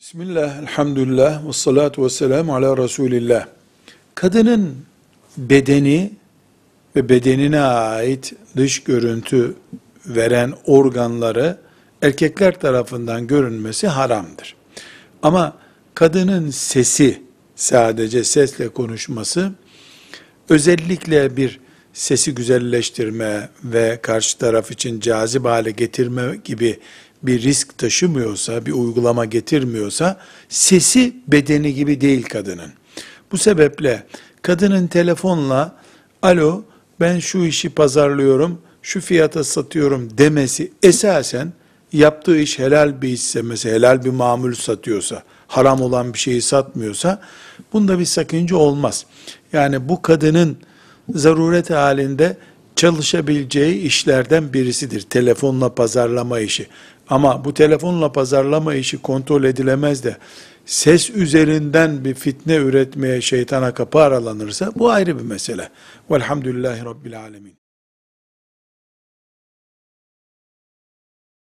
Bismillah, elhamdülillah, ve salatu ve selamu ala Resulillah. Kadının bedeni ve bedenine ait dış görüntü veren organları erkekler tarafından görünmesi haramdır. Ama kadının sesi, sadece sesle konuşması, özellikle bir sesi güzelleştirme ve karşı taraf için cazip hale getirme gibi bir risk taşımıyorsa, bir uygulama getirmiyorsa, sesi bedeni gibi değil kadının. Bu sebeple kadının telefonla, alo ben şu işi pazarlıyorum, şu fiyata satıyorum demesi esasen yaptığı iş helal bir işse, mesela helal bir mamul satıyorsa, haram olan bir şeyi satmıyorsa, bunda bir sakınca olmaz. Yani bu kadının zaruret halinde çalışabileceği işlerden birisidir. Telefonla pazarlama işi. Ama bu telefonla pazarlama işi kontrol edilemez de ses üzerinden bir fitne üretmeye şeytana kapı aralanırsa bu ayrı bir mesele. Velhamdülillahi Rabbil Alemin.